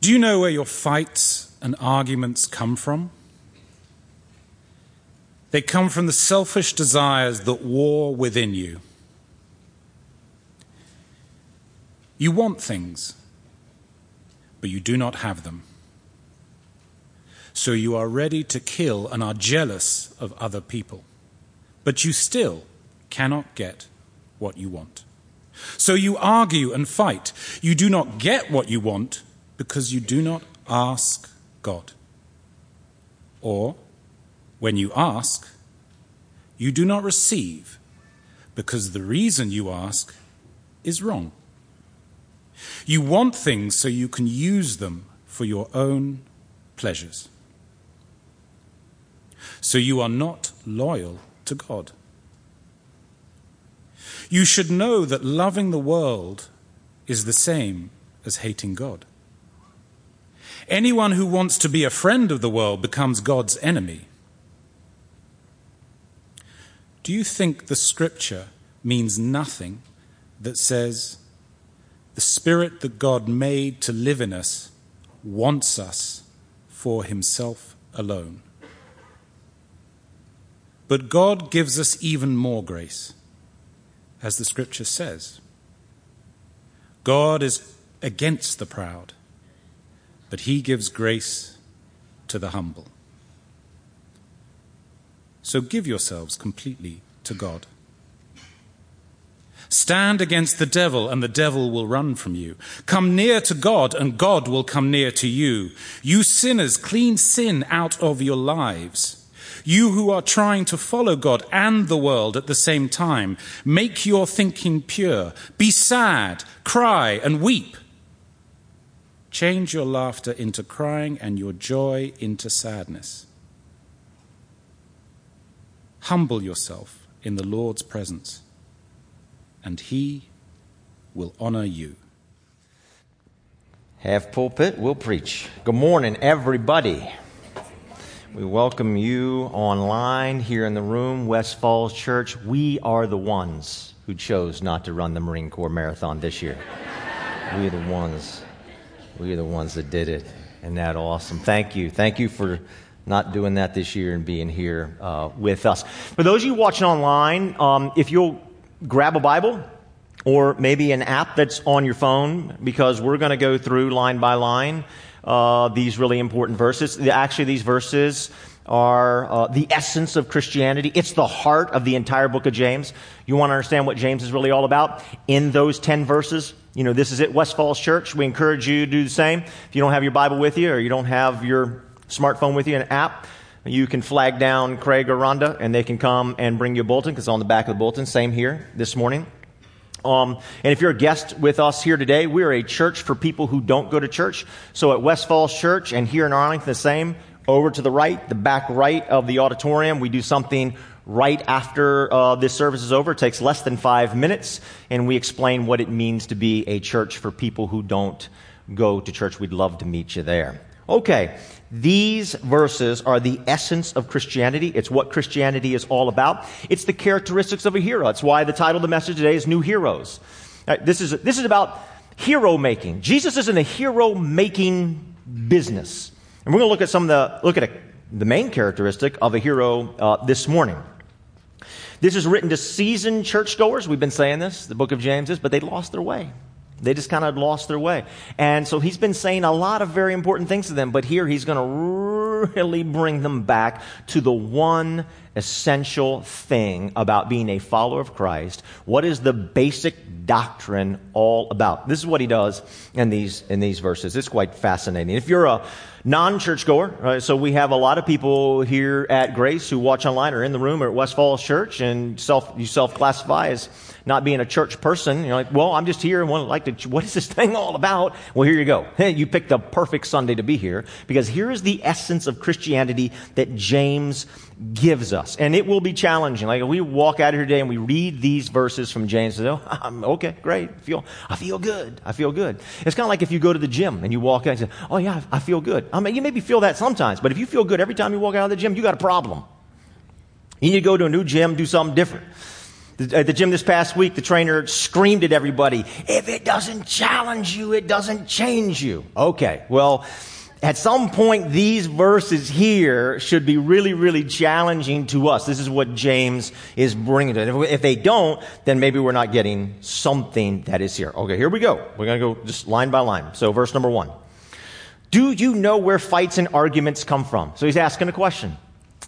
Do you know where your fights and arguments come from? They come from the selfish desires that war within you. You want things, but you do not have them. So you are ready to kill and are jealous of other people, but you still cannot get what you want. So you argue and fight. You do not get what you want because you do not ask God. Or, when you ask, you do not receive because the reason you ask is wrong. You want things so you can use them for your own pleasures. So you are not loyal to God. You should know that loving the world is the same as hating God. Anyone who wants to be a friend of the world becomes God's enemy. Do you think the scripture means nothing that says the spirit that God made to live in us wants us for himself alone? But God gives us even more grace, as the scripture says. God is against the proud but he gives grace to the humble. So give yourselves completely to God. Stand against the devil, and the devil will run from you. Come near to God, and God will come near to you. You sinners, clean sin out of your lives. You who are trying to follow God and the world at the same time, make your thinking pure. Be sad, cry, and weep. Change your laughter into crying and your joy into sadness. Humble yourself in the Lord's presence, and He will honor you. Half pulpit, we'll preach. Good morning, everybody. We welcome you online here in the room, West Falls Church. We are the ones who chose not to run the Marine Corps Marathon this year. we are the ones. We are the ones that did it. And that awesome. Thank you. Thank you for not doing that this year and being here uh, with us. For those of you watching online, um, if you'll grab a Bible or maybe an app that's on your phone, because we're going to go through line by line uh, these really important verses. Actually, these verses are uh, the essence of Christianity. It's the heart of the entire book of James. You want to understand what James is really all about? In those 10 verses, you know, this is it, West Falls Church. We encourage you to do the same. If you don't have your Bible with you or you don't have your smartphone with you, an app, you can flag down Craig or Rhonda and they can come and bring you a bulletin because it's on the back of the bulletin. Same here this morning. Um, and if you're a guest with us here today, we are a church for people who don't go to church. So at West Falls Church and here in Arlington, the same. Over to the right, the back right of the auditorium, we do something right after uh, this service is over. It takes less than five minutes, and we explain what it means to be a church for people who don't go to church. We'd love to meet you there. Okay, these verses are the essence of Christianity. It's what Christianity is all about. It's the characteristics of a hero. That's why the title of the message today is New Heroes. Right, this, is, this is about hero making. Jesus is in a hero making business. And we're going to look at some of the, look at a, the main characteristic of a hero uh, this morning. This is written to seasoned churchgoers. We've been saying this, the book of James is, but they lost their way. They just kind of lost their way. And so he's been saying a lot of very important things to them, but here he's going to really bring them back to the one essential thing about being a follower of Christ. What is the basic doctrine all about? This is what he does in these, in these verses. It's quite fascinating. If you're a non-churchgoer. Right? So we have a lot of people here at Grace who watch online or in the room or at West Falls Church and self, you self-classify as not being a church person. You're like, well, I'm just here and want to like to, what is this thing all about? Well, here you go. You picked the perfect Sunday to be here because here is the essence of Christianity that James gives us. And it will be challenging. Like we walk out of here today and we read these verses from James and oh, I'm okay, great. I feel, I feel good. I feel good. It's kind of like if you go to the gym and you walk out and say, oh yeah, I feel good. I mean, you maybe feel that sometimes, but if you feel good every time you walk out of the gym, you got a problem. You need to go to a new gym, do something different. At uh, the gym this past week, the trainer screamed at everybody, if it doesn't challenge you, it doesn't change you. Okay, well, at some point, these verses here should be really, really challenging to us. This is what James is bringing to it. If they don't, then maybe we're not getting something that is here. Okay, here we go. We're going to go just line by line. So, verse number one. Do you know where fights and arguments come from? So he's asking a question.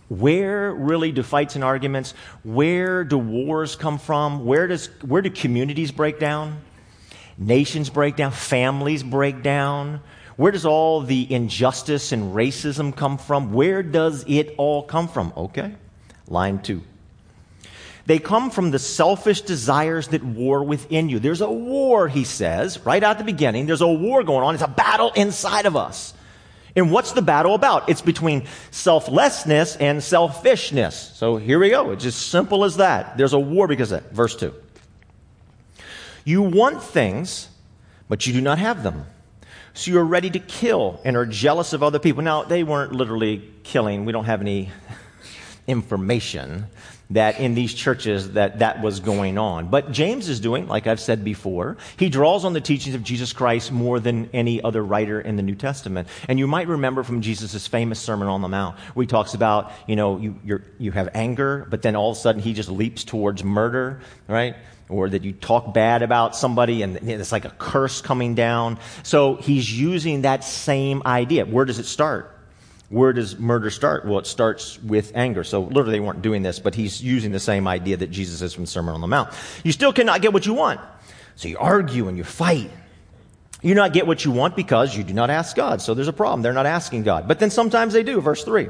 Where really do fights and arguments, where do wars come from? Where, does, where do communities break down? Nations break down? Families break down? Where does all the injustice and racism come from? Where does it all come from? Okay, line two. They come from the selfish desires that war within you. There's a war, he says, right at the beginning. There's a war going on. It's a battle inside of us. And what's the battle about? It's between selflessness and selfishness. So here we go. It's as simple as that. There's a war because of that. Verse 2. You want things, but you do not have them. So you're ready to kill and are jealous of other people. Now, they weren't literally killing. We don't have any information that in these churches that that was going on. But James is doing, like I've said before, he draws on the teachings of Jesus Christ more than any other writer in the New Testament. And you might remember from Jesus' famous Sermon on the Mount, where he talks about, you know, you, you have anger, but then all of a sudden he just leaps towards murder, right? Or that you talk bad about somebody and it's like a curse coming down. So he's using that same idea. Where does it start? Where does murder start? Well, it starts with anger. So literally they weren't doing this, but he's using the same idea that Jesus is from the Sermon on the Mount. You still cannot get what you want. So you argue and you fight. You not get what you want because you do not ask God. So there's a problem. They're not asking God. But then sometimes they do. Verse 3.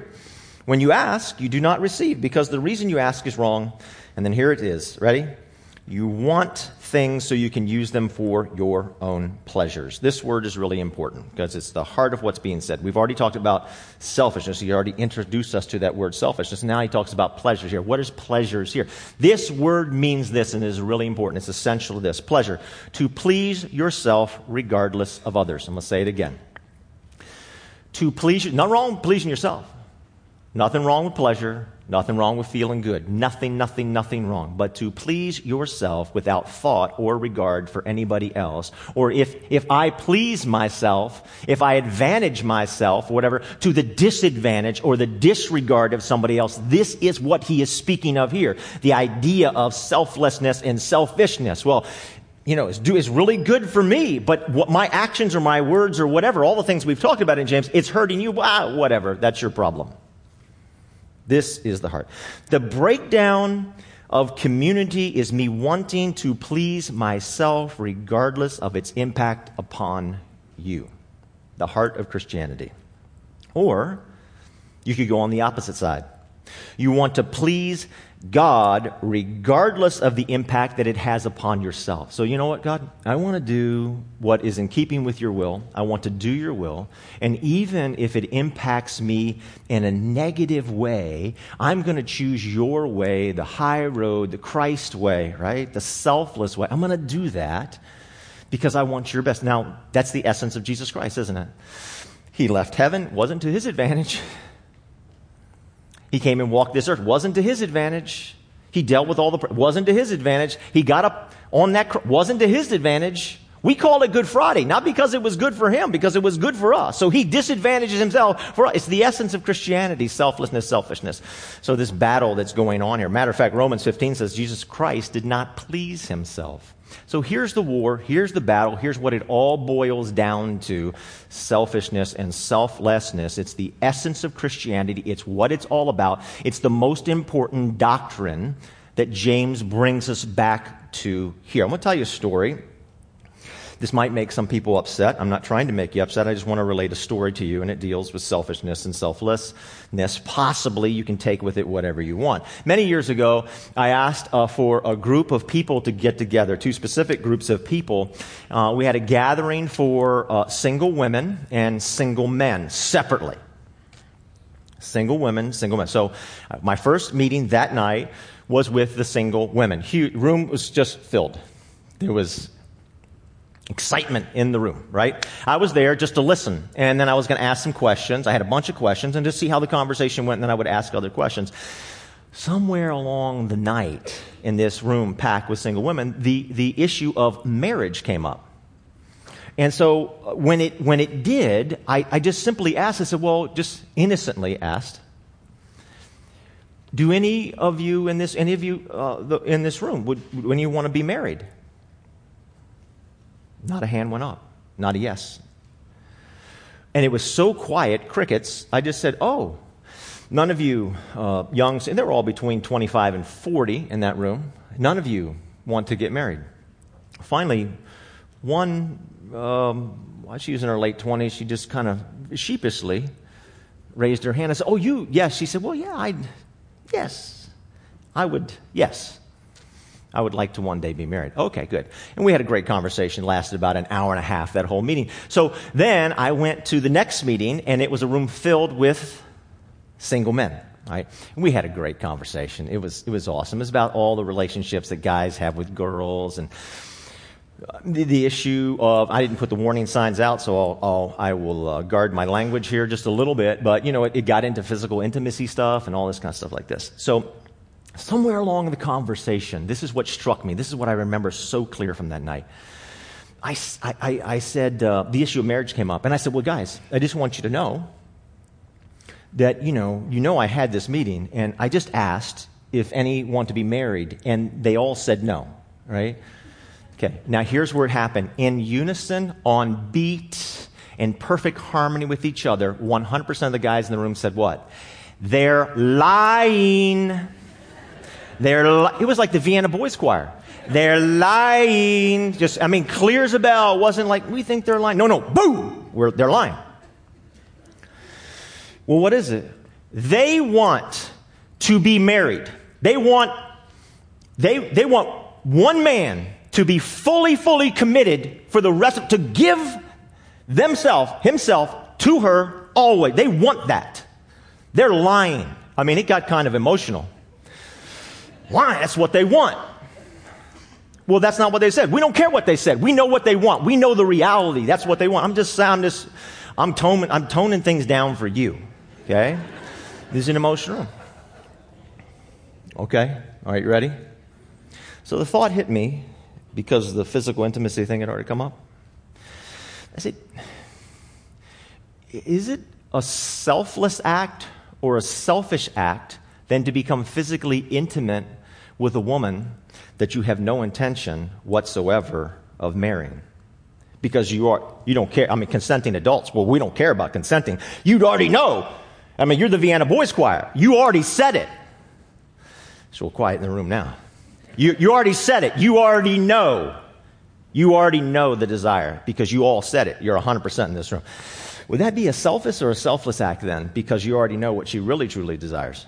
When you ask, you do not receive because the reason you ask is wrong. And then here it is. Ready? You want things so you can use them for your own pleasures. This word is really important because it's the heart of what's being said. We've already talked about selfishness. He already introduced us to that word selfishness. Now he talks about pleasures here. What is pleasures here? This word means this and is really important. It's essential to this. Pleasure. To please yourself regardless of others. I'm going to say it again. To please, nothing wrong with pleasing yourself. Nothing wrong with pleasure. Nothing wrong with feeling good. Nothing, nothing, nothing wrong. But to please yourself without thought or regard for anybody else. Or if, if I please myself, if I advantage myself, whatever, to the disadvantage or the disregard of somebody else, this is what he is speaking of here. The idea of selflessness and selfishness. Well, you know, is, do, really good for me, but what my actions or my words or whatever, all the things we've talked about in James, it's hurting you. Ah, whatever. That's your problem. This is the heart. The breakdown of community is me wanting to please myself regardless of its impact upon you. The heart of Christianity. Or you could go on the opposite side. You want to please God regardless of the impact that it has upon yourself. So, you know what, God? I want to do what is in keeping with your will. I want to do your will. And even if it impacts me in a negative way, I'm going to choose your way, the high road, the Christ way, right? The selfless way. I'm going to do that because I want your best. Now, that's the essence of Jesus Christ, isn't it? He left heaven, wasn't to his advantage. He came and walked this earth. Wasn't to his advantage. He dealt with all the, wasn't to his advantage. He got up on that, wasn't to his advantage. We call it Good Friday, not because it was good for him, because it was good for us. So he disadvantages himself for us. It's the essence of Christianity, selflessness, selfishness. So this battle that's going on here. Matter of fact, Romans 15 says Jesus Christ did not please himself. So here's the war, here's the battle, here's what it all boils down to selfishness and selflessness. It's the essence of Christianity, it's what it's all about. It's the most important doctrine that James brings us back to here. I'm going to tell you a story this might make some people upset. I'm not trying to make you upset. I just want to relate a story to you, and it deals with selfishness and selflessness. Possibly you can take with it whatever you want. Many years ago, I asked uh, for a group of people to get together, two specific groups of people. Uh, we had a gathering for uh, single women and single men separately. Single women, single men. So, uh, my first meeting that night was with the single women. Huge, room was just filled. There was excitement in the room, right? I was there just to listen, and then I was going to ask some questions. I had a bunch of questions, and to see how the conversation went, and then I would ask other questions. somewhere along the night in this room packed with single women, the, the issue of marriage came up. And so uh, when it, when it did, I, I just simply asked, I said, well, just innocently asked, do any of you in this, any of you uh, the, in this room, would, when you want to be married? Not a hand went up, not a yes. And it was so quiet, crickets, I just said, oh, none of you uh, young, and they were all between 25 and 40 in that room, none of you want to get married. Finally, one um, well, was in her late 20s. She just kind of sheepishly raised her hand and said, Oh, you? Yes. She said, Well, yeah, I, yes. I would, yes. I would like to one day be married. Okay, good. And we had a great conversation, lasted about an hour and a half, that whole meeting. So then I went to the next meeting, and it was a room filled with single men. Right? And we had a great conversation. It was, it was awesome. It was about all the relationships that guys have with girls and the, the, issue of I didn't put the warning signs out, so I'll, I'll I will uh, guard my language here just a little bit. But you know, it, it got into physical intimacy stuff and all this kind of stuff like this. So somewhere along the conversation, this is what struck me. This is what I remember so clear from that night. I, I, I said uh, the issue of marriage came up, and I said, "Well, guys, I just want you to know that you know you know I had this meeting, and I just asked if any want to be married, and they all said no, right?" Okay, now here's where it happened. In unison, on beat, in perfect harmony with each other, 100% of the guys in the room said what? They're lying. They're li- it was like the Vienna Boys Choir. They're lying. Just, I mean, clear as a bell. It wasn't like, we think they're lying. No, no, boo! We're, they're lying. Well, what is it? They want to be married. They want, they, they want one man to be fully, fully committed for the rest of, to give themselves, himself to her always. They want that. They're lying. I mean, it got kind of emotional. Why? That's what they want. Well, that's not what they said. We don't care what they said. We know what they want. We know the reality. That's what they want. I'm just, I'm just, I'm toning, I'm toning things down for you. Okay? This is an emotional. Okay? All right, you ready? So the thought hit me because the physical intimacy thing had already come up. I said, Is it a selfless act or a selfish act than to become physically intimate with a woman that you have no intention whatsoever of marrying? Because you, are, you don't care. I mean, consenting adults, well, we don't care about consenting. You'd already know. I mean, you're the Vienna Boys Choir. You already said it. So we're quiet in the room now. You, you already said it. You already know. You already know the desire because you all said it. You're 100% in this room. Would that be a selfish or a selfless act then? Because you already know what she really truly desires.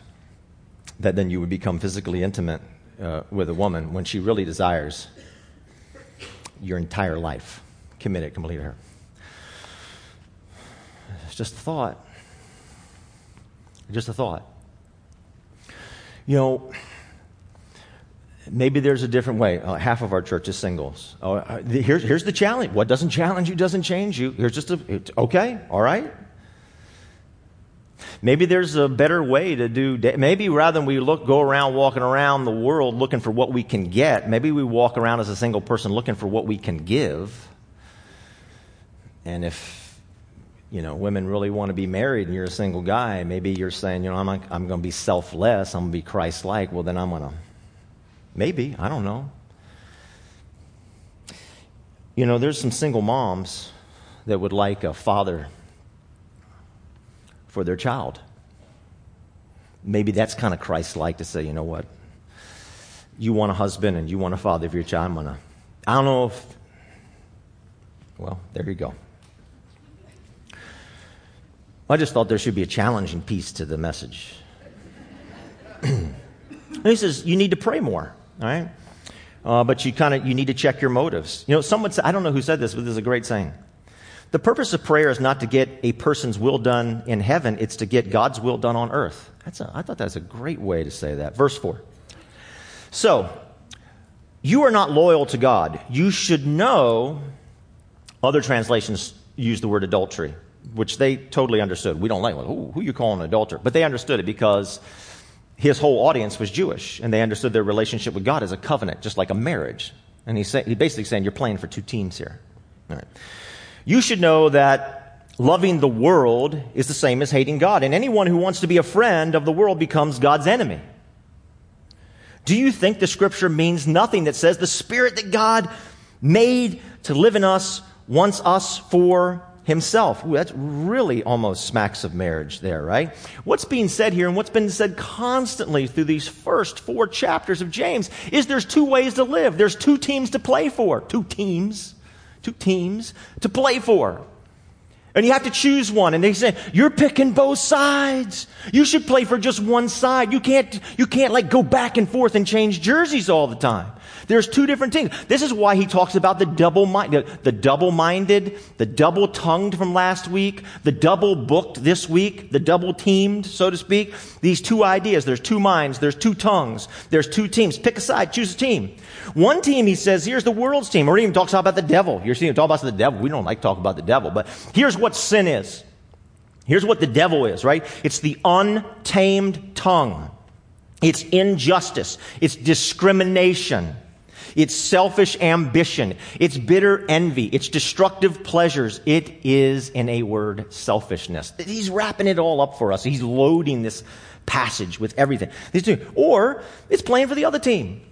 That then you would become physically intimate uh, with a woman when she really desires your entire life, committed completely to her. It's just a thought. Just a thought. You know, Maybe there's a different way. Uh, half of our church is singles. Uh, uh here's, here's the challenge. What doesn't challenge you doesn't change you. Here's just a, okay, all right. Maybe there's a better way to do, maybe rather than we look, go around walking around the world looking for what we can get, maybe we walk around as a single person looking for what we can give. And if, you know, women really want to be married and you're a single guy, maybe you're saying, you know, I'm, I'm going to be selfless, I'm going to be Christ like, well, then I'm going to Maybe, I don't know. You know, there's some single moms that would like a father for their child. Maybe that's kind of Christ like to say, you know what? You want a husband and you want a father for your child. I'm going to, I don't know if, well, there you go. I just thought there should be a challenging piece to the message. he says, you need to pray more. All right? Uh, but you kind of you need to check your motives. You know, someone said, I don't know who said this, but this is a great saying. The purpose of prayer is not to get a person's will done in heaven, it's to get God's will done on earth. That's a, I thought that was a great way to say that. Verse 4. So, you are not loyal to God. You should know, other translations use the word adultery, which they totally understood. We don't like, who, who you calling an adulterer? But they understood it because his whole audience was Jewish, and they understood their relationship with God as a covenant, just like a marriage. And he's, say, he's basically saying, You're playing for two teams here. All right. You should know that loving the world is the same as hating God, and anyone who wants to be a friend of the world becomes God's enemy. Do you think the scripture means nothing that says the spirit that God made to live in us wants us for himself. Ooh, that's really almost smacks of marriage there, right? What's being said here and what's been said constantly through these first four chapters of James is there's two ways to live. There's two teams to play for. Two teams. Two teams to play for. And you have to choose one. And they say, you're picking both sides. You should play for just one side. You can't, you can't like go back and forth and change jerseys all the time. There's two different things. This is why he talks about the double minded, the double minded, the double tongued from last week, the double booked this week, the double teamed, so to speak. These two ideas. There's two minds. There's two tongues. There's two teams. Pick a side. Choose a team. One team, he says, here's the world's team. Or even talks about the devil. You're seeing him talk about the devil. We don't like talk about the devil, but here's what sin is. Here's what the devil is, right? It's the untamed tongue. It's injustice. It's discrimination. It's selfish ambition. It's bitter envy. It's destructive pleasures. It is, in a word, selfishness. He's wrapping it all up for us. He's loading this passage with everything. Or it's playing for the other team.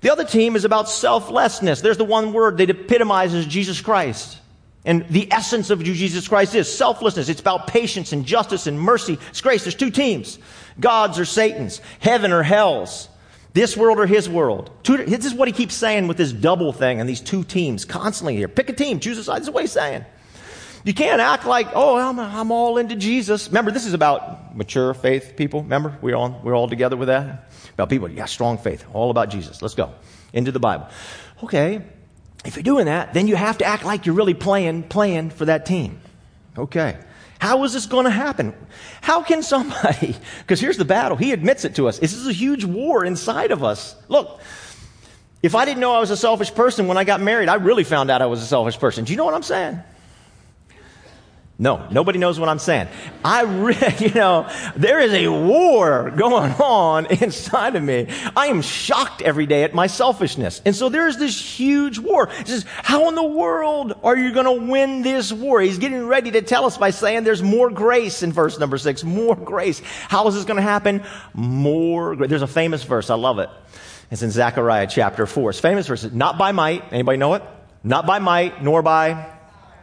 The other team is about selflessness. There's the one word that epitomizes Jesus Christ. And the essence of who Jesus Christ is selflessness. It's about patience and justice and mercy. It's grace. There's two teams God's or Satan's, heaven or hell's, this world or his world. This is what he keeps saying with this double thing and these two teams constantly here. Pick a team, choose a side. This is what he's saying. You can't act like, oh, I'm, I'm all into Jesus. Remember, this is about mature faith people. Remember, we're all, we're all together with that? About people, yeah, strong faith, all about Jesus. Let's go into the Bible. Okay, if you're doing that, then you have to act like you're really playing, playing for that team. Okay. How is this going to happen? How can somebody, because here's the battle, he admits it to us. This is a huge war inside of us. Look, if I didn't know I was a selfish person when I got married, I really found out I was a selfish person. Do you know what I'm saying? No, nobody knows what I'm saying. I really, you know, there is a war going on inside of me. I am shocked every day at my selfishness. And so there's this huge war. He says, how in the world are you going to win this war? He's getting ready to tell us by saying there's more grace in verse number six. More grace. How is this going to happen? More grace. There's a famous verse. I love it. It's in Zechariah chapter four. It's famous verse. Not by might. Anybody know it? Not by might, nor by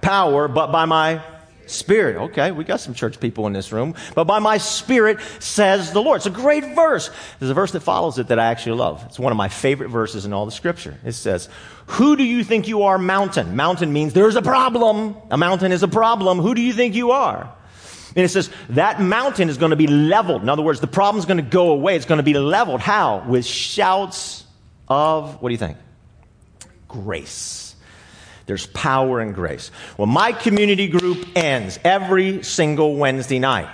power, but by my Spirit. Okay, we got some church people in this room. But by my Spirit says the Lord. It's a great verse. There's a verse that follows it that I actually love. It's one of my favorite verses in all the scripture. It says, Who do you think you are, mountain? Mountain means there's a problem. A mountain is a problem. Who do you think you are? And it says that mountain is going to be leveled. In other words, the problem is going to go away. It's going to be leveled. How? With shouts of, what do you think? Grace. There's power and grace. Well, my community group ends every single Wednesday night.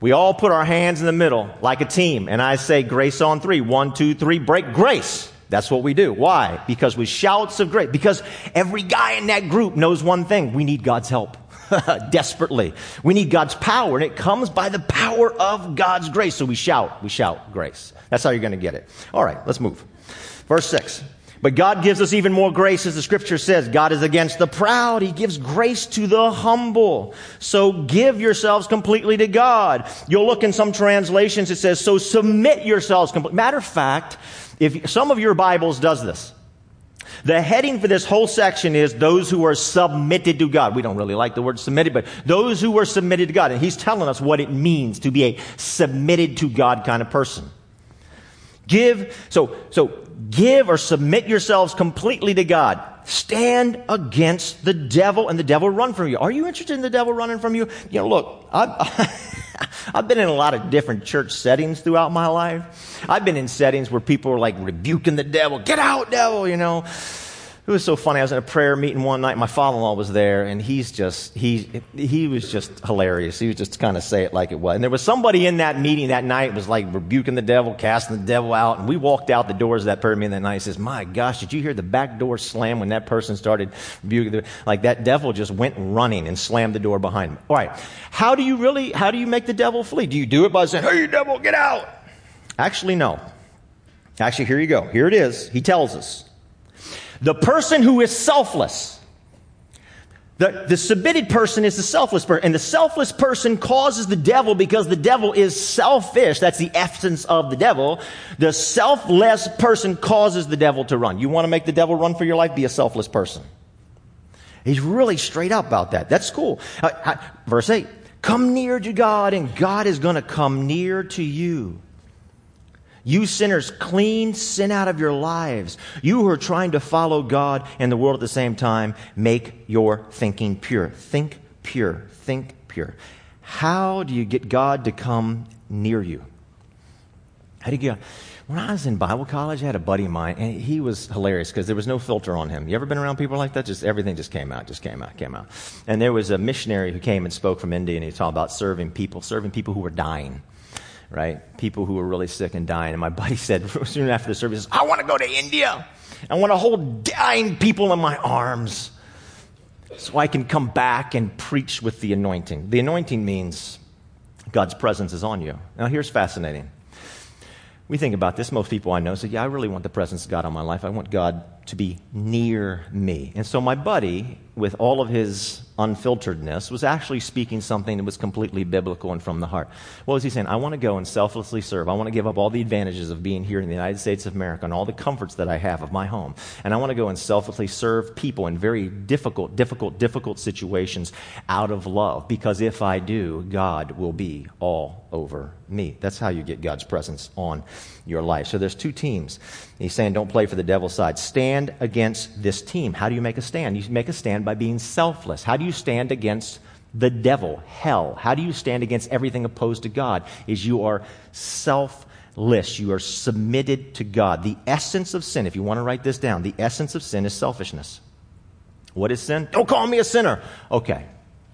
We all put our hands in the middle like a team, and I say grace on three. One, two, three, break grace. That's what we do. Why? Because with shouts of grace. Because every guy in that group knows one thing. We need God's help. Desperately. We need God's power, and it comes by the power of God's grace. So we shout, we shout grace. That's how you're going to get it. All right, let's move. Verse 6. But God gives us even more grace, as the scripture says. God is against the proud. He gives grace to the humble. So give yourselves completely to God. You'll look in some translations, it says, so submit yourselves completely. Matter of fact, if some of your Bibles does this, the heading for this whole section is those who are submitted to God. We don't really like the word submitted, but those who are submitted to God. And he's telling us what it means to be a submitted to God kind of person. Give, so, so give or submit yourselves completely to God. Stand against the devil and the devil run from you. Are you interested in the devil running from you? You know, look, I've, I've been in a lot of different church settings throughout my life. I've been in settings where people are like rebuking the devil. Get out, devil, you know. It was so funny. I was in a prayer meeting one night. My father-in-law was there, and he's just he he was just hilarious. He was just kind of say it like it was. And there was somebody in that meeting that night was like rebuking the devil, casting the devil out. And we walked out the doors of that prayer meeting that night. He says, "My gosh, did you hear the back door slam when that person started rebuking the like that devil just went running and slammed the door behind him." All right, how do you really how do you make the devil flee? Do you do it by saying, "Hey, devil, get out"? Actually, no. Actually, here you go. Here it is. He tells us. The person who is selfless. The, the submitted person is the selfless person. And the selfless person causes the devil because the devil is selfish. That's the essence of the devil. The selfless person causes the devil to run. You want to make the devil run for your life? Be a selfless person. He's really straight up about that. That's cool. Uh, uh, verse 8 Come near to God, and God is going to come near to you. You sinners, clean sin out of your lives. You who are trying to follow God and the world at the same time, make your thinking pure. Think pure. Think pure. How do you get God to come near you? How do you get? When I was in Bible college, I had a buddy of mine, and he was hilarious because there was no filter on him. You ever been around people like that? Just everything just came out, just came out, came out. And there was a missionary who came and spoke from India, and he talking about serving people, serving people who were dying right? People who were really sick and dying. And my buddy said, soon after the service, I want to go to India. I want to hold dying people in my arms so I can come back and preach with the anointing. The anointing means God's presence is on you. Now, here's fascinating. We think about this. Most people I know say, Yeah, I really want the presence of God on my life. I want God to be near me. And so my buddy, with all of his unfilteredness, was actually speaking something that was completely biblical and from the heart. What was he saying? I want to go and selflessly serve. I want to give up all the advantages of being here in the United States of America and all the comforts that I have of my home. And I want to go and selflessly serve people in very difficult, difficult, difficult situations out of love. Because if I do, God will be all over me. That's how you get God's presence on your life. So there's two teams. He's saying don't play for the devil's side. Stand against this team. How do you make a stand? You make a stand by being selfless. How do you stand against the devil, hell? How do you stand against everything opposed to God? Is you are selfless. You are submitted to God. The essence of sin, if you want to write this down, the essence of sin is selfishness. What is sin? Don't call me a sinner. Okay.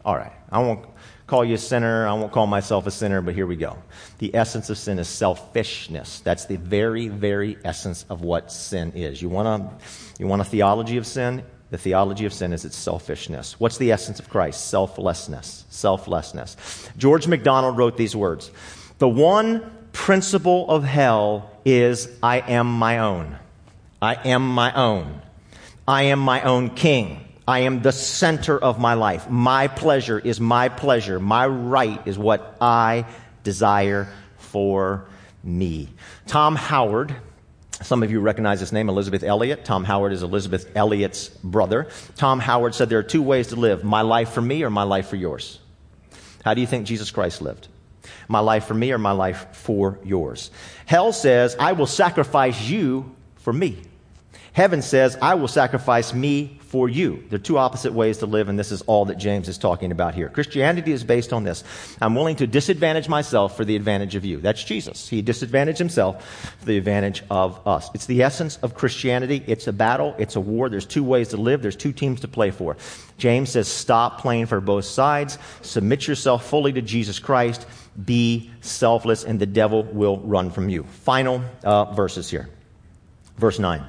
All right. I won't call you a sinner. I won't call myself a sinner, but here we go. The essence of sin is selfishness. That's the very, very essence of what sin is. You want a, you want a theology of sin? The theology of sin is its selfishness. What's the essence of Christ? Selflessness. Selflessness. George MacDonald wrote these words The one principle of hell is I am my own. I am my own. I am my own king. I am the center of my life. My pleasure is my pleasure. My right is what I desire for me. Tom Howard, some of you recognize his name, Elisabeth Elliot. Tom Howard is Elisabeth Elliot's brother. Tom Howard said there are two ways to live my life for me or my life for yours. How do you think Jesus Christ lived? My life for me or my life for yours? Hell says, I will sacrifice you for me. Heaven says, I will sacrifice me for you. There are two opposite ways to live, and this is all that James is talking about here. Christianity is based on this. I'm willing to disadvantage myself for the advantage of you. That's Jesus. He disadvantaged himself for the advantage of us. It's the essence of Christianity. It's a battle, it's a war. There's two ways to live, there's two teams to play for. James says, stop playing for both sides, submit yourself fully to Jesus Christ, be selfless, and the devil will run from you. Final uh, verses here. Verse 9.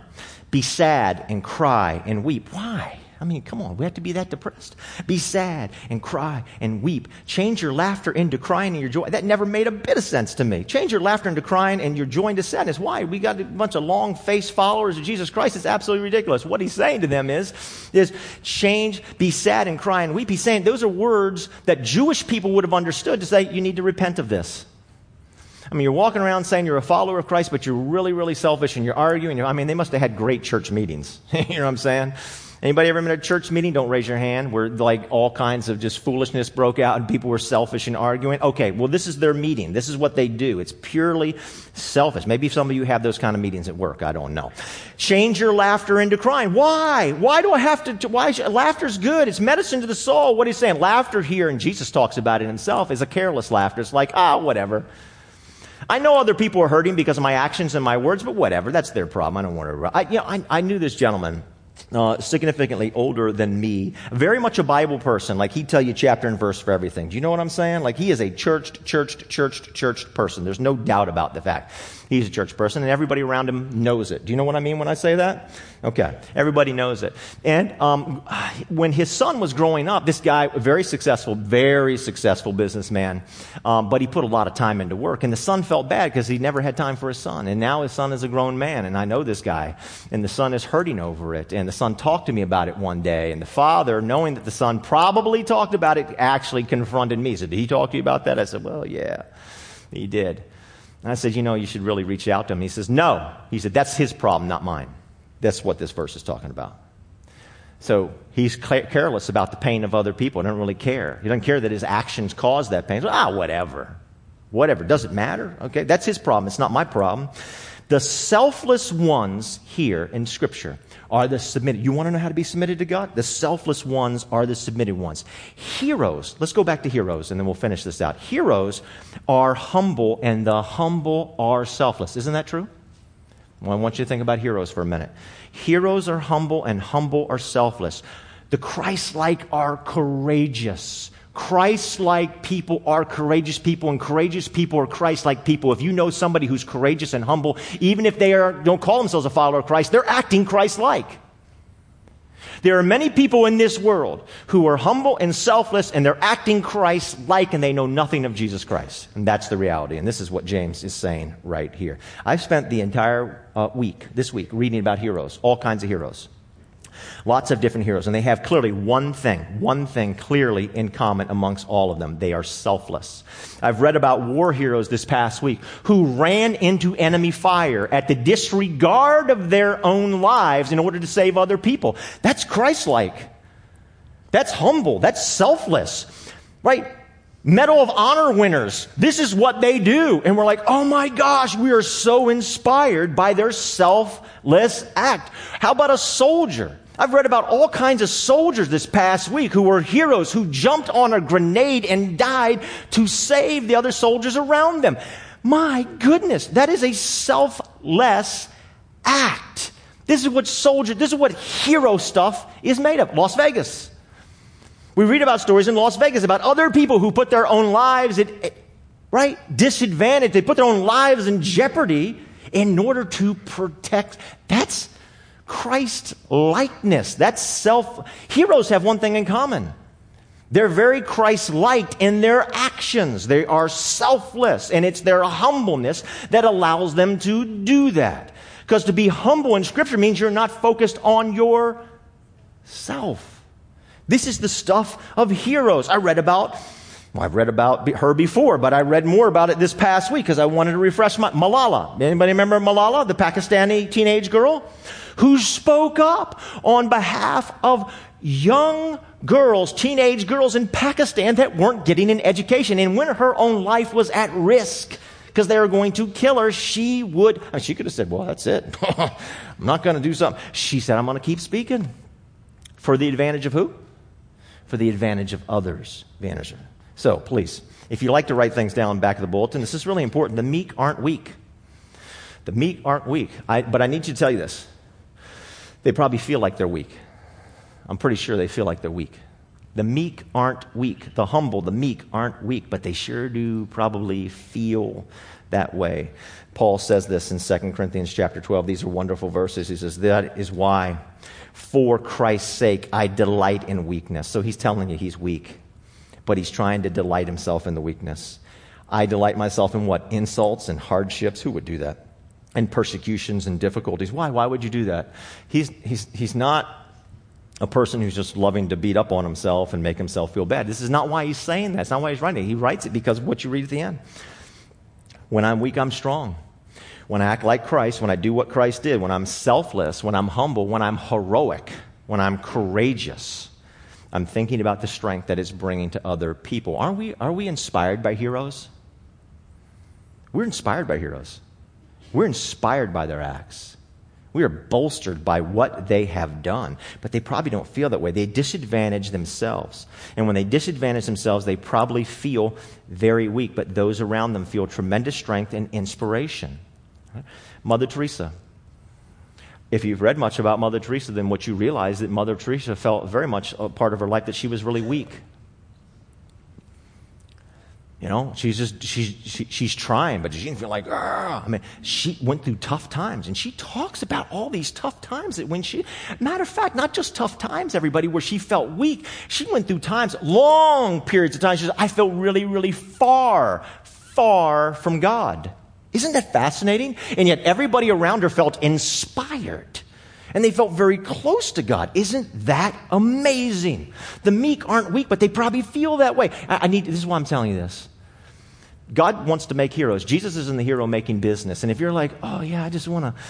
Be sad and cry and weep. Why? I mean, come on, we have to be that depressed. Be sad and cry and weep. Change your laughter into crying and your joy. That never made a bit of sense to me. Change your laughter into crying and your joy into sadness. Why? We got a bunch of long faced followers of Jesus Christ. It's absolutely ridiculous. What he's saying to them is, is change, be sad and cry and weep. He's saying those are words that Jewish people would have understood to say, you need to repent of this. I mean, you're walking around saying you're a follower of Christ, but you're really, really selfish and you're arguing. You're, I mean, they must have had great church meetings. you know what I'm saying? Anybody ever been at a church meeting? Don't raise your hand. Where like all kinds of just foolishness broke out and people were selfish and arguing. Okay, well, this is their meeting. This is what they do. It's purely selfish. Maybe some of you have those kind of meetings at work. I don't know. Change your laughter into crying. Why? Why do I have to? Why? Laughter's good. It's medicine to the soul. What he's saying? Laughter here, and Jesus talks about it himself, is a careless laughter. It's like ah, whatever. I know other people are hurting because of my actions and my words, but whatever. That's their problem. I don't want to. I, you know, I, I knew this gentleman uh, significantly older than me, very much a Bible person. Like he'd tell you chapter and verse for everything. Do you know what I'm saying? Like he is a churched, churched, churched, churched person. There's no doubt about the fact. He's a church person, and everybody around him knows it. Do you know what I mean when I say that? Okay, everybody knows it. And um, when his son was growing up, this guy, very successful, very successful businessman, um, but he put a lot of time into work. And the son felt bad because he never had time for his son. And now his son is a grown man, and I know this guy. And the son is hurting over it. And the son talked to me about it one day. And the father, knowing that the son probably talked about it, actually confronted me. He said, Did he talk to you about that? I said, Well, yeah, he did. And I said, You know, you should really reach out to him. He says, No. He said, That's his problem, not mine. That's what this verse is talking about. So he's careless about the pain of other people. He doesn't really care. He doesn't care that his actions cause that pain. Ah, whatever. Whatever. Does it matter? Okay, that's his problem. It's not my problem. The selfless ones here in Scripture are the submitted. You want to know how to be submitted to God? The selfless ones are the submitted ones. Heroes, let's go back to heroes and then we'll finish this out. Heroes are humble and the humble are selfless. Isn't that true? Well, I want you to think about heroes for a minute. Heroes are humble and humble are selfless. The Christ like are courageous. Christ like people are courageous people, and courageous people are Christ like people. If you know somebody who's courageous and humble, even if they are, don't call themselves a follower of Christ, they're acting Christ like. There are many people in this world who are humble and selfless, and they're acting Christ like, and they know nothing of Jesus Christ. And that's the reality. And this is what James is saying right here. I've spent the entire uh, week, this week, reading about heroes, all kinds of heroes. Lots of different heroes, and they have clearly one thing, one thing clearly in common amongst all of them. They are selfless. I've read about war heroes this past week who ran into enemy fire at the disregard of their own lives in order to save other people. That's Christ-like. That's humble. That's selfless. Right? Medal of Honor winners. This is what they do. And we're like, oh my gosh, we are so inspired by their selfless act. How about a soldier? I've read about all kinds of soldiers this past week who were heroes who jumped on a grenade and died to save the other soldiers around them. My goodness, that is a selfless act. This is what soldier, this is what hero stuff is made of. Las Vegas. We read about stories in Las Vegas about other people who put their own lives at, eh, right, disadvantage. They put their own lives in jeopardy in order to protect. That's Christ likeness. That's self. Heroes have one thing in common. They're very Christ like in their actions. They are selfless, and it's their humbleness that allows them to do that. Because to be humble in Scripture means you're not focused on yourself. This is the stuff of heroes. I read about well, I've read about her before, but I read more about it this past week because I wanted to refresh my Malala. Anybody remember Malala, the Pakistani teenage girl who spoke up on behalf of young girls, teenage girls in Pakistan that weren't getting an education. And when her own life was at risk because they were going to kill her, she would, I mean, she could have said, well, that's it. I'm not going to do something. She said, I'm going to keep speaking. For the advantage of who? For the advantage of others. Of so please, if you like to write things down back of the bulletin, this is really important. The meek aren't weak. The meek aren't weak. I, but I need you to tell you this. They probably feel like they're weak. I'm pretty sure they feel like they're weak. The meek aren't weak. The humble, the meek aren't weak, but they sure do probably feel that way. Paul says this in 2 Corinthians chapter 12. These are wonderful verses. He says, That is why, for Christ's sake, I delight in weakness. So he's telling you he's weak but he's trying to delight himself in the weakness. I delight myself in what? Insults and hardships. Who would do that? And persecutions and difficulties. Why? Why would you do that? He's, he's, he's not a person who's just loving to beat up on himself and make himself feel bad. This is not why he's saying that. It's not why he's writing it. He writes it because of what you read at the end. When I'm weak, I'm strong. When I act like Christ, when I do what Christ did, when I'm selfless, when I'm humble, when I'm heroic, when I'm courageous, I'm thinking about the strength that it's bringing to other people. Aren't we, are we inspired by heroes? We're inspired by heroes. We're inspired by their acts. We are bolstered by what they have done, but they probably don't feel that way. They disadvantage themselves. And when they disadvantage themselves, they probably feel very weak, but those around them feel tremendous strength and inspiration. Mother Teresa, if you've read much about Mother Teresa, then what you realize is that Mother Teresa felt very much a part of her life that she was really weak. You know, she's just, she's, she, she's trying, but she didn't feel like, ah. I mean, she went through tough times and she talks about all these tough times that when she, matter of fact, not just tough times, everybody, where she felt weak. She went through times, long periods of time. She says, I felt really, really far, far from God. Isn't that fascinating? And yet everybody around her felt inspired. And they felt very close to God. Isn't that amazing? The meek aren't weak, but they probably feel that way. I, I need, this is why I'm telling you this. God wants to make heroes. Jesus is in the hero making business. And if you're like, oh yeah, I just want to,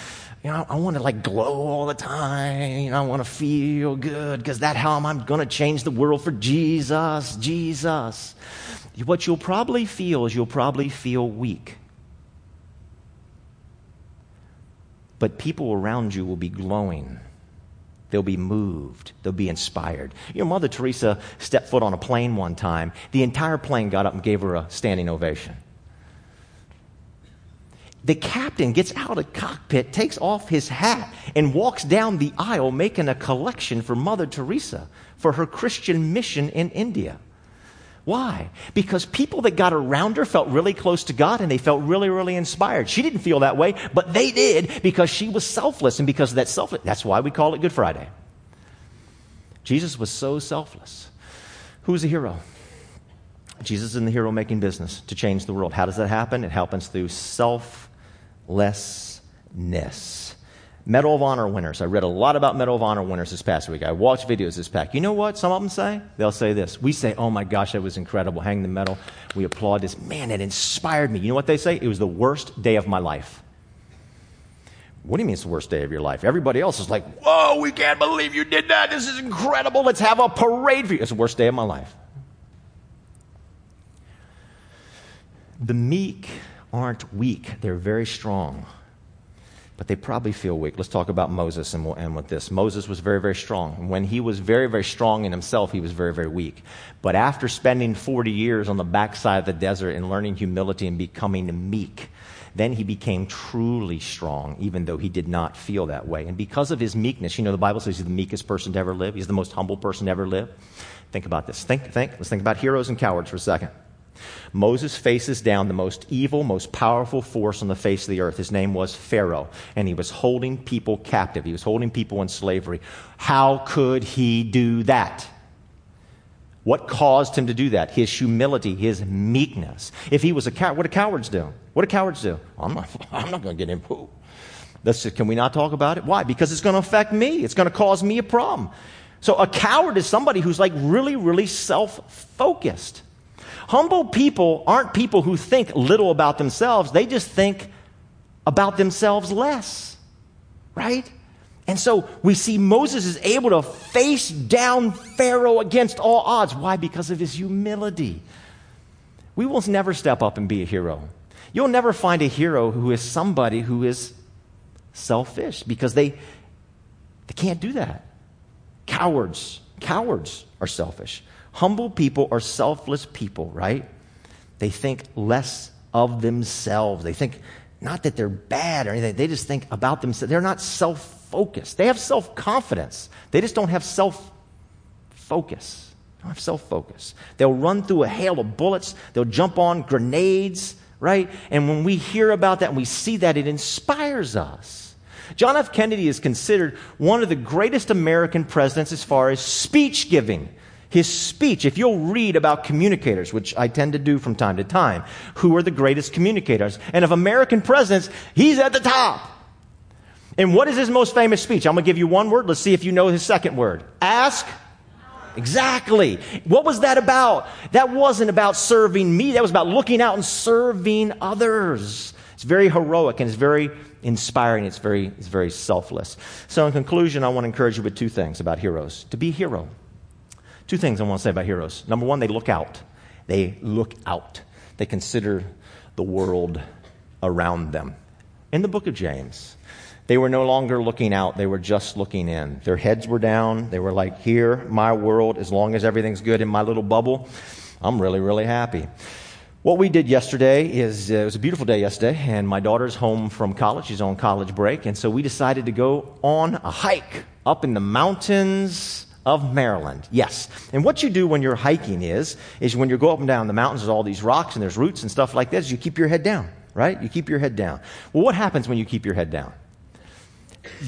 you know, I want to like glow all the time. You know, I want to feel good because that's how I'm going to change the world for Jesus, Jesus. What you'll probably feel is you'll probably feel weak. But people around you will be glowing. They'll be moved. They'll be inspired. You know, Mother Teresa stepped foot on a plane one time. The entire plane got up and gave her a standing ovation. The captain gets out of cockpit, takes off his hat, and walks down the aisle making a collection for Mother Teresa for her Christian mission in India. Why? Because people that got around her felt really close to God and they felt really, really inspired. She didn't feel that way, but they did because she was selfless. And because of that selfless, that's why we call it Good Friday. Jesus was so selfless. Who's a hero? Jesus is the hero making business to change the world. How does that happen? It happens through selflessness. Medal of Honor winners. I read a lot about Medal of Honor winners this past week. I watched videos this past. You know what some of them say? They'll say this. We say, oh my gosh, that was incredible. Hang the medal. We applaud this. Man, it inspired me. You know what they say? It was the worst day of my life. What do you mean it's the worst day of your life? Everybody else is like, whoa, we can't believe you did that. This is incredible. Let's have a parade for you. It's the worst day of my life. The meek aren't weak, they're very strong but they probably feel weak. Let's talk about Moses and we'll end with this. Moses was very, very strong. When he was very, very strong in himself, he was very, very weak. But after spending 40 years on the backside of the desert and learning humility and becoming meek, then he became truly strong, even though he did not feel that way. And because of his meekness, you know, the Bible says he's the meekest person to ever live. He's the most humble person to ever live. Think about this. Think, think. Let's think about heroes and cowards for a second. Moses faces down the most evil, most powerful force on the face of the earth. His name was Pharaoh, and he was holding people captive. He was holding people in slavery. How could he do that? What caused him to do that? His humility, his meekness. If he was a coward, what do cowards do? What do cowards do? I'm not, I'm not going to get in. Let's, can we not talk about it? Why? Because it's going to affect me. It's going to cause me a problem. So a coward is somebody who's like really, really self focused. Humble people aren't people who think little about themselves, they just think about themselves less, right? And so we see Moses is able to face down Pharaoh against all odds. Why? Because of his humility. We will never step up and be a hero. You'll never find a hero who is somebody who is selfish because they, they can't do that. Cowards, cowards are selfish. Humble people are selfless people, right? They think less of themselves. They think not that they're bad or anything, they just think about themselves. They're not self focused. They have self confidence, they just don't have self focus. Don't have self focus. They'll run through a hail of bullets, they'll jump on grenades, right? And when we hear about that and we see that, it inspires us. John F. Kennedy is considered one of the greatest American presidents as far as speech giving his speech, if you'll read about communicators, which I tend to do from time to time, who are the greatest communicators? And of American presidents, he's at the top. And what is his most famous speech? I'm going to give you one word. Let's see if you know his second word. Ask. Exactly. What was that about? That wasn't about serving me. That was about looking out and serving others. It's very heroic and it's very inspiring. It's very, it's very selfless. So in conclusion, I want to encourage you with two things about heroes. To be a hero. Two things I want to say about heroes. Number one, they look out. They look out. They consider the world around them. In the book of James, they were no longer looking out, they were just looking in. Their heads were down. They were like, Here, my world, as long as everything's good in my little bubble, I'm really, really happy. What we did yesterday is uh, it was a beautiful day yesterday, and my daughter's home from college. She's on college break, and so we decided to go on a hike up in the mountains of Maryland. Yes. And what you do when you're hiking is, is when you go up and down the mountains, there's all these rocks and there's roots and stuff like this, you keep your head down, right? You keep your head down. Well, what happens when you keep your head down?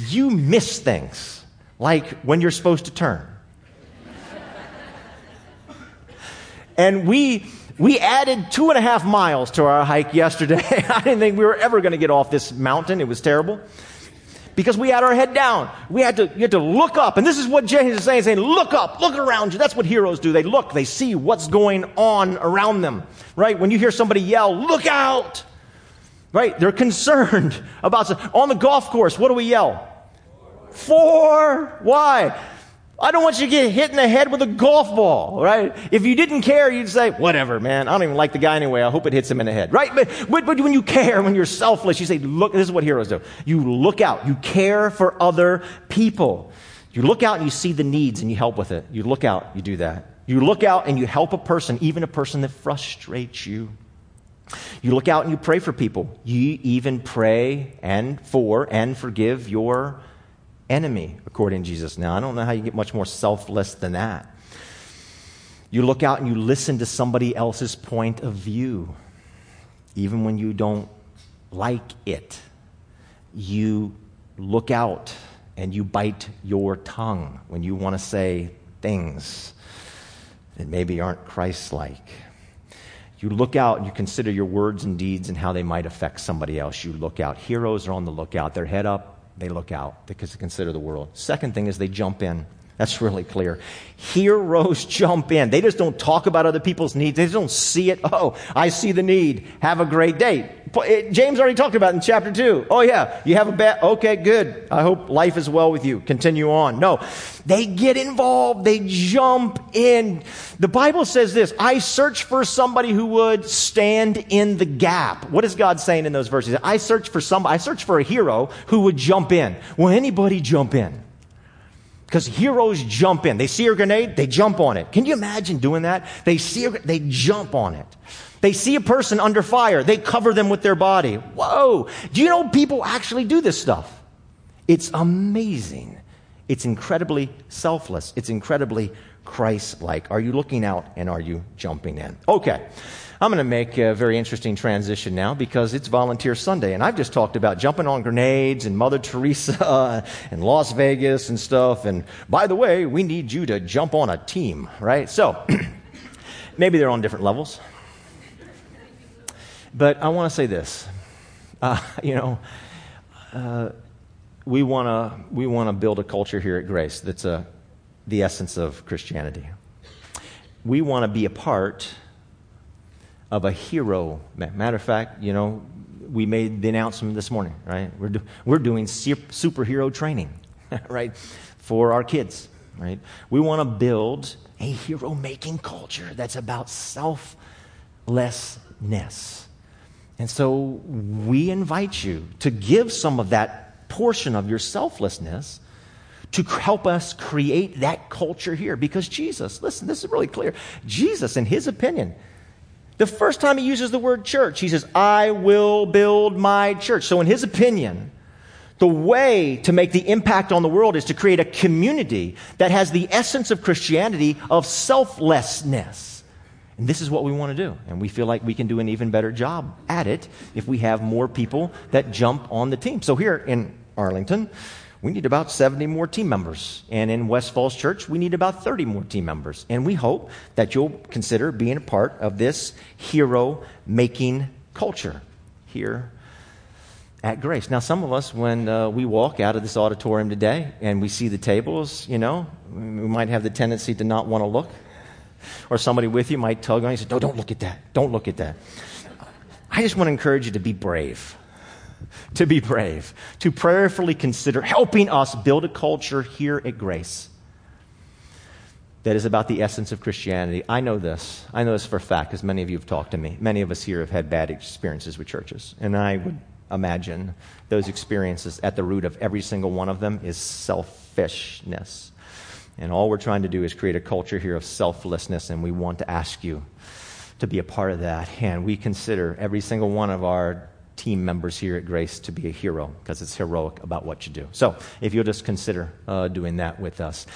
You miss things, like when you're supposed to turn. and we we added two and a half miles to our hike yesterday. I didn't think we were ever going to get off this mountain. It was terrible. Because we had our head down. We had to, you had to look up. And this is what James is saying, saying, look up, look around you. That's what heroes do. They look, they see what's going on around them. Right? When you hear somebody yell, look out! Right? They're concerned about, on the golf course, what do we yell? Four. Why? I don't want you to get hit in the head with a golf ball, right? If you didn't care, you'd say, whatever, man. I don't even like the guy anyway. I hope it hits him in the head, right? But, but, but when you care, when you're selfless, you say, look, this is what heroes do. You look out. You care for other people. You look out and you see the needs and you help with it. You look out, you do that. You look out and you help a person, even a person that frustrates you. You look out and you pray for people. You even pray and for and forgive your enemy, according to Jesus. Now, I don't know how you get much more selfless than that. You look out and you listen to somebody else's point of view, even when you don't like it. You look out and you bite your tongue when you want to say things that maybe aren't Christ like. You look out and you consider your words and deeds and how they might affect somebody else. You look out. Heroes are on the lookout, their head up, they look out they consider the world. Second thing is they jump in. That's really clear. Heroes jump in. They just don't talk about other people's needs. They just don't see it. Oh, I see the need. Have a great day. Eh, James already talked about in chapter 2. Oh, yeah, you have a bad, okay, good. I hope life is well with you. Continue on. No, they get involved. They jump in. The Bible says this I search for somebody who would stand in the gap. What is God saying in those verses? I search for somebody, I search for a hero who would jump in. Will anybody jump in? Because heroes jump in. They see a grenade, they jump on it. Can you imagine doing that? They see a, they jump on it. They see a person under fire, they cover them with their body. Whoa! Do you know people actually do this stuff? It's amazing. It's incredibly selfless. It's incredibly Christ like. Are you looking out and are you jumping in? Okay. I'm going to make a very interesting transition now because it's Volunteer Sunday, and I've just talked about jumping on grenades and Mother Teresa and Las Vegas and stuff. And by the way, we need you to jump on a team, right? So maybe they're on different levels. But I want to say this. Uh, you know, uh, we want to we want to build a culture here at Grace that's a, the essence of Christianity. We want to be a part of a hero. Matter of fact, you know, we made the announcement this morning, right? We're, do, we're doing superhero training, right, for our kids, right? We want to build a hero making culture that's about selflessness. And so we invite you to give some of that portion of your selflessness to help us create that culture here. Because Jesus, listen, this is really clear. Jesus, in his opinion, the first time he uses the word church, he says, I will build my church. So, in his opinion, the way to make the impact on the world is to create a community that has the essence of Christianity of selflessness. And this is what we want to do. And we feel like we can do an even better job at it if we have more people that jump on the team. So, here in Arlington, we need about 70 more team members. And in West Falls Church, we need about 30 more team members. And we hope that you'll consider being a part of this hero making culture here at Grace. Now, some of us, when uh, we walk out of this auditorium today and we see the tables, you know, we might have the tendency to not want to look. Or somebody with you might tug on you and say, No, don't look at that. Don't look at that. I just want to encourage you to be brave to be brave, to prayerfully consider helping us build a culture here at Grace that is about the essence of Christianity. I know this. I know this for a fact because many of you have talked to me. Many of us here have had bad experiences with churches. And I would imagine those experiences at the root of every single one of them is selfishness. And all we're trying to do is create a culture here of selflessness, and we want to ask you to be a part of that. And we consider every single one of our team members here at Grace to be a hero because it's heroic about what you do. So if you'll just consider uh, doing that with us.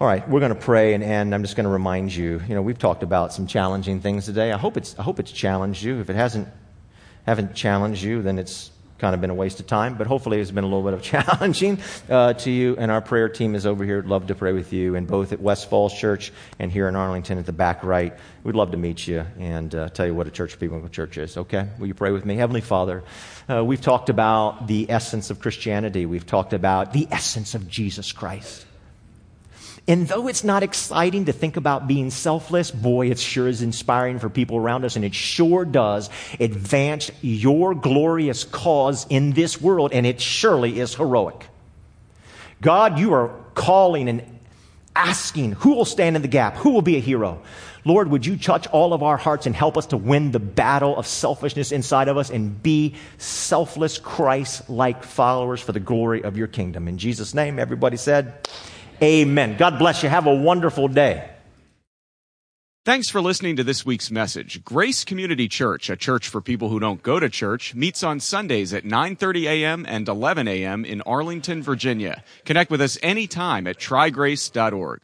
All right, we're going to pray, and, and I'm just going to remind you. You know, we've talked about some challenging things today. I hope it's I hope it's challenged you. If it hasn't haven't challenged you, then it's kind of been a waste of time, but hopefully it's been a little bit of challenging uh, to you. And our prayer team is over here. Love to pray with you, and both at West Falls Church and here in Arlington at the back right. We'd love to meet you and uh, tell you what a church people church is. Okay, will you pray with me, Heavenly Father? Uh, we've talked about the essence of Christianity. We've talked about the essence of Jesus Christ. And though it's not exciting to think about being selfless, boy, it sure is inspiring for people around us, and it sure does advance your glorious cause in this world, and it surely is heroic. God, you are calling and asking who will stand in the gap, who will be a hero. Lord, would you touch all of our hearts and help us to win the battle of selfishness inside of us and be selfless, Christ like followers for the glory of your kingdom. In Jesus' name, everybody said, Amen. God bless you. Have a wonderful day. Thanks for listening to this week's message. Grace Community Church, a church for people who don't go to church, meets on Sundays at 9:30 a.m. and 11 a.m. in Arlington, Virginia. Connect with us anytime at trygrace.org.